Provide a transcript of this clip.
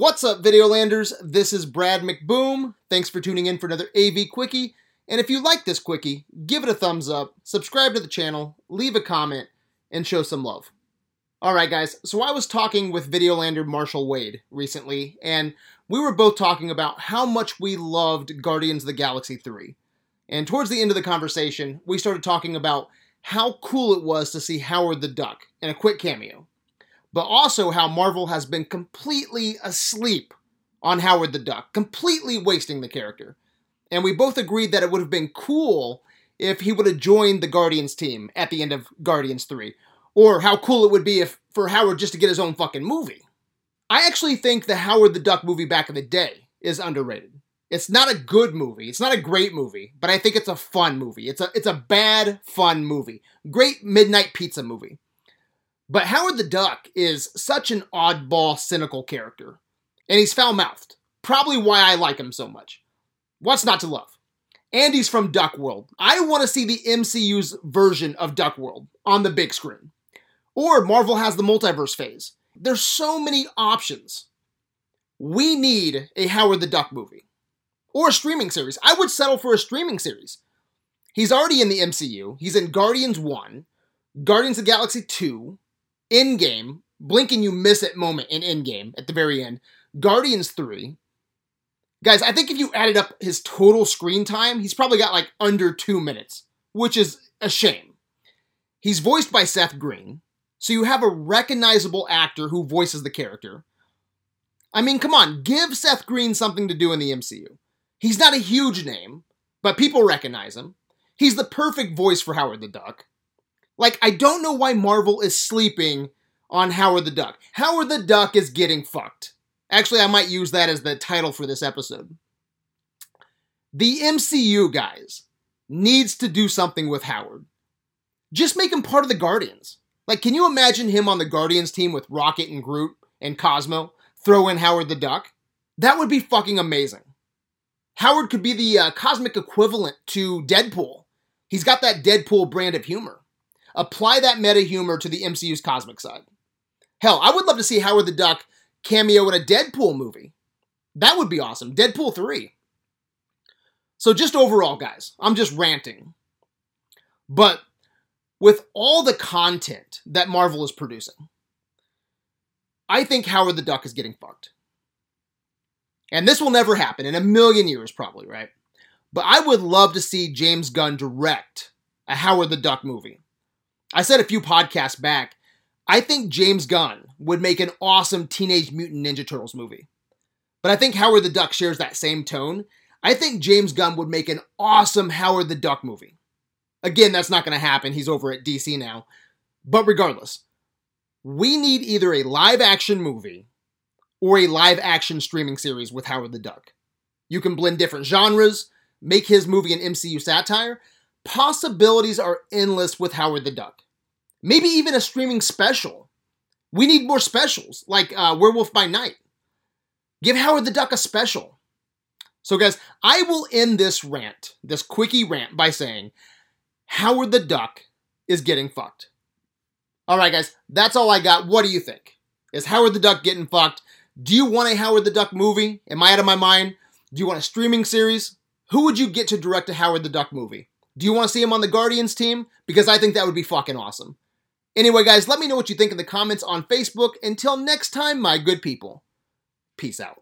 What's up, Videolanders? This is Brad McBoom. Thanks for tuning in for another AV Quickie. And if you like this Quickie, give it a thumbs up, subscribe to the channel, leave a comment, and show some love. Alright, guys, so I was talking with Videolander Marshall Wade recently, and we were both talking about how much we loved Guardians of the Galaxy 3. And towards the end of the conversation, we started talking about how cool it was to see Howard the Duck in a quick cameo but also how Marvel has been completely asleep on Howard the Duck, completely wasting the character. And we both agreed that it would have been cool if he would have joined the Guardians team at the end of Guardians 3. Or how cool it would be if for Howard just to get his own fucking movie. I actually think the Howard the Duck movie back in the day is underrated. It's not a good movie. It's not a great movie, but I think it's a fun movie. It's a it's a bad fun movie. Great midnight pizza movie. But Howard the Duck is such an oddball, cynical character. And he's foul mouthed. Probably why I like him so much. What's not to love? And he's from Duck World. I want to see the MCU's version of Duck World on the big screen. Or Marvel has the multiverse phase. There's so many options. We need a Howard the Duck movie. Or a streaming series. I would settle for a streaming series. He's already in the MCU. He's in Guardians 1, Guardians of Galaxy 2, Endgame, blink and you miss it moment in Endgame at the very end. Guardians 3. Guys, I think if you added up his total screen time, he's probably got like under two minutes, which is a shame. He's voiced by Seth Green, so you have a recognizable actor who voices the character. I mean, come on, give Seth Green something to do in the MCU. He's not a huge name, but people recognize him. He's the perfect voice for Howard the Duck. Like, I don't know why Marvel is sleeping on Howard the Duck. Howard the Duck is getting fucked. Actually, I might use that as the title for this episode. The MCU, guys, needs to do something with Howard. Just make him part of the Guardians. Like, can you imagine him on the Guardians team with Rocket and Groot and Cosmo? Throw in Howard the Duck? That would be fucking amazing. Howard could be the uh, cosmic equivalent to Deadpool. He's got that Deadpool brand of humor. Apply that meta humor to the MCU's cosmic side. Hell, I would love to see Howard the Duck cameo in a Deadpool movie. That would be awesome. Deadpool 3. So, just overall, guys, I'm just ranting. But with all the content that Marvel is producing, I think Howard the Duck is getting fucked. And this will never happen in a million years, probably, right? But I would love to see James Gunn direct a Howard the Duck movie. I said a few podcasts back, I think James Gunn would make an awesome Teenage Mutant Ninja Turtles movie. But I think Howard the Duck shares that same tone. I think James Gunn would make an awesome Howard the Duck movie. Again, that's not going to happen. He's over at DC now. But regardless, we need either a live action movie or a live action streaming series with Howard the Duck. You can blend different genres, make his movie an MCU satire, possibilities are endless with Howard the Duck. Maybe even a streaming special. We need more specials, like uh, Werewolf by Night. Give Howard the Duck a special. So, guys, I will end this rant, this quickie rant, by saying Howard the Duck is getting fucked. All right, guys, that's all I got. What do you think? Is Howard the Duck getting fucked? Do you want a Howard the Duck movie? Am I out of my mind? Do you want a streaming series? Who would you get to direct a Howard the Duck movie? Do you want to see him on the Guardians team? Because I think that would be fucking awesome. Anyway, guys, let me know what you think in the comments on Facebook. Until next time, my good people. Peace out.